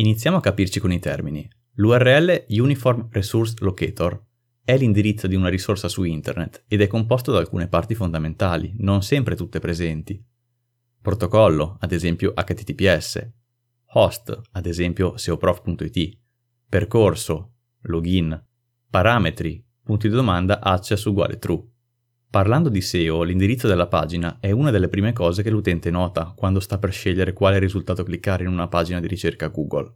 Iniziamo a capirci con i termini. L'URL Uniform Resource Locator è l'indirizzo di una risorsa su internet ed è composto da alcune parti fondamentali, non sempre tutte presenti. Protocollo, ad esempio HTTPS, host, ad esempio seoprof.it, percorso, login, parametri, punti di domanda access uguale true. Parlando di SEO, l'indirizzo della pagina è una delle prime cose che l'utente nota quando sta per scegliere quale risultato cliccare in una pagina di ricerca Google.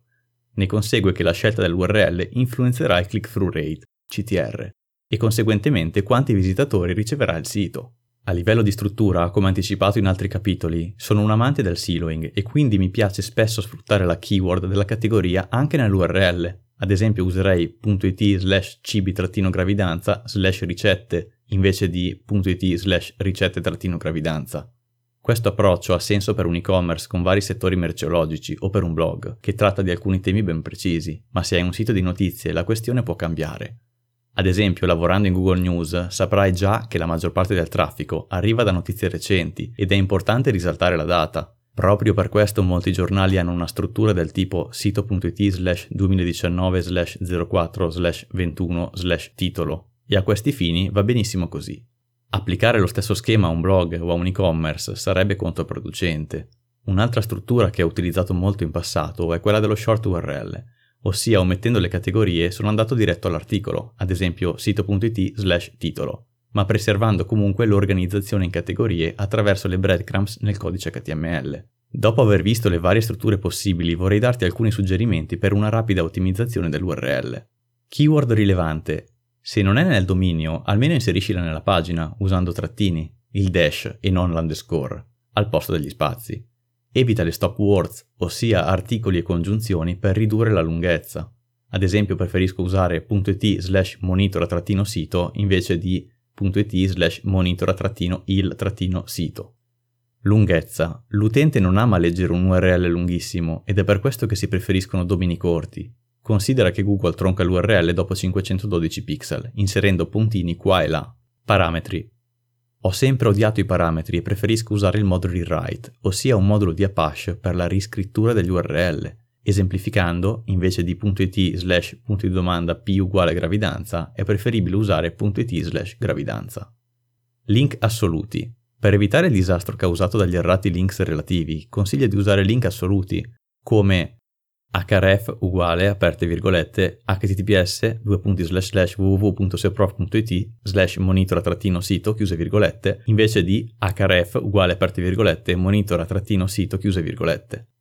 Ne consegue che la scelta dell'URL influenzerà il click-through rate, CTR, e conseguentemente quanti visitatori riceverà il sito. A livello di struttura, come anticipato in altri capitoli, sono un amante del siloing e quindi mi piace spesso sfruttare la keyword della categoria anche nell'URL. Ad esempio userei .it slash cibi-gravidanza slash ricette invece di .it slash ricette-gravidanza. Questo approccio ha senso per un e-commerce con vari settori merceologici o per un blog che tratta di alcuni temi ben precisi, ma se hai un sito di notizie la questione può cambiare. Ad esempio, lavorando in Google News, saprai già che la maggior parte del traffico arriva da notizie recenti ed è importante risaltare la data. Proprio per questo molti giornali hanno una struttura del tipo sito.it slash 2019 slash 04 slash 21 slash titolo e a questi fini va benissimo così. Applicare lo stesso schema a un blog o a un e-commerce sarebbe controproducente. Un'altra struttura che ho utilizzato molto in passato è quella dello short URL, ossia omettendo le categorie sono andato diretto all'articolo, ad esempio sito.it slash titolo, ma preservando comunque l'organizzazione in categorie attraverso le breadcrumbs nel codice HTML. Dopo aver visto le varie strutture possibili vorrei darti alcuni suggerimenti per una rapida ottimizzazione dell'URL. Keyword rilevante se non è nel dominio, almeno inseriscila nella pagina usando trattini, il dash e non l'underscore, al posto degli spazi. Evita le stop words, ossia articoli e congiunzioni, per ridurre la lunghezza. Ad esempio preferisco usare .it slash monitora-sito invece di .it slash monitora-il-sito. Lunghezza. L'utente non ama leggere un URL lunghissimo ed è per questo che si preferiscono domini corti. Considera che Google tronca l'URL dopo 512 pixel, inserendo puntini qua e là. Parametri. Ho sempre odiato i parametri e preferisco usare il modulo rewrite, ossia un modulo di Apache per la riscrittura degli URL. Esemplificando, invece di .it slash punto di domanda p uguale gravidanza, è preferibile usare .it slash gravidanza. Link assoluti. Per evitare il disastro causato dagli errati links relativi, consiglia di usare link assoluti, come href uguale, aperte virgolette, https www.seoprof.it slash monitora-sito chiuse virgolette invece di href uguale, aperte virgolette, monitora-sito chiuse virgolette.